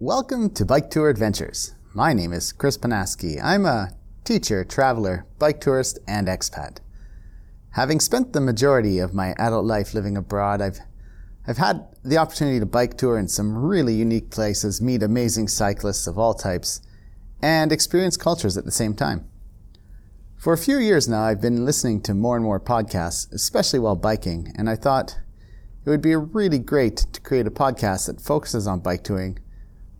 Welcome to Bike Tour Adventures. My name is Chris Panaski. I'm a teacher, traveler, bike tourist, and expat. Having spent the majority of my adult life living abroad, I've I've had the opportunity to bike tour in some really unique places, meet amazing cyclists of all types, and experience cultures at the same time. For a few years now, I've been listening to more and more podcasts, especially while biking, and I thought it would be really great to create a podcast that focuses on bike touring,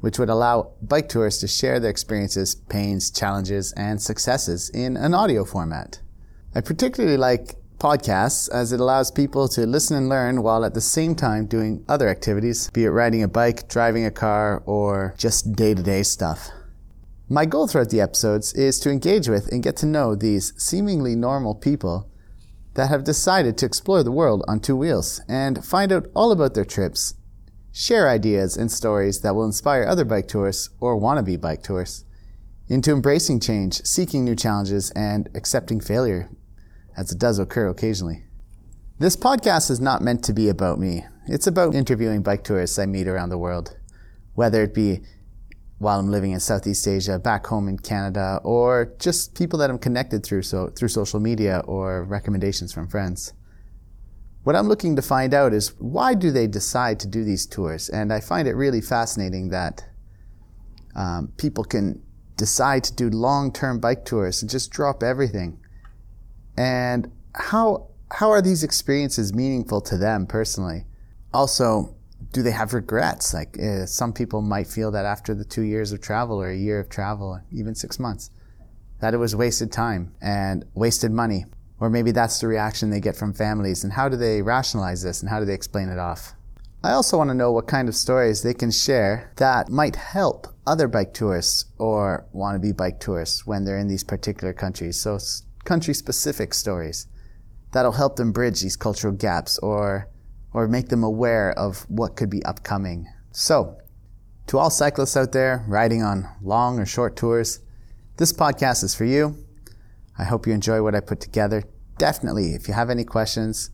which would allow bike tours to share their experiences, pains, challenges, and successes in an audio format. I particularly like podcasts as it allows people to listen and learn while at the same time doing other activities, be it riding a bike, driving a car, or just day to day stuff. My goal throughout the episodes is to engage with and get to know these seemingly normal people that have decided to explore the world on two wheels and find out all about their trips, share ideas and stories that will inspire other bike tourists or wannabe bike tourists into embracing change, seeking new challenges, and accepting failure, as it does occur occasionally. This podcast is not meant to be about me. It's about interviewing bike tourists I meet around the world, whether it be while I'm living in Southeast Asia, back home in Canada, or just people that I'm connected through so through social media or recommendations from friends. What I'm looking to find out is why do they decide to do these tours? And I find it really fascinating that um, people can decide to do long-term bike tours and just drop everything. And how how are these experiences meaningful to them personally? Also, do they have regrets? Like uh, some people might feel that after the two years of travel or a year of travel, even six months, that it was wasted time and wasted money. Or maybe that's the reaction they get from families. And how do they rationalize this and how do they explain it off? I also want to know what kind of stories they can share that might help other bike tourists or wannabe bike tourists when they're in these particular countries. So country specific stories that'll help them bridge these cultural gaps or or make them aware of what could be upcoming. So, to all cyclists out there riding on long or short tours, this podcast is for you. I hope you enjoy what I put together. Definitely, if you have any questions,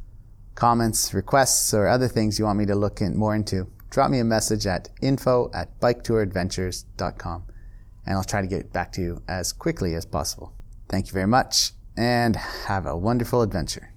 comments, requests, or other things you want me to look in more into, drop me a message at info at biketouradventures.com and I'll try to get back to you as quickly as possible. Thank you very much and have a wonderful adventure.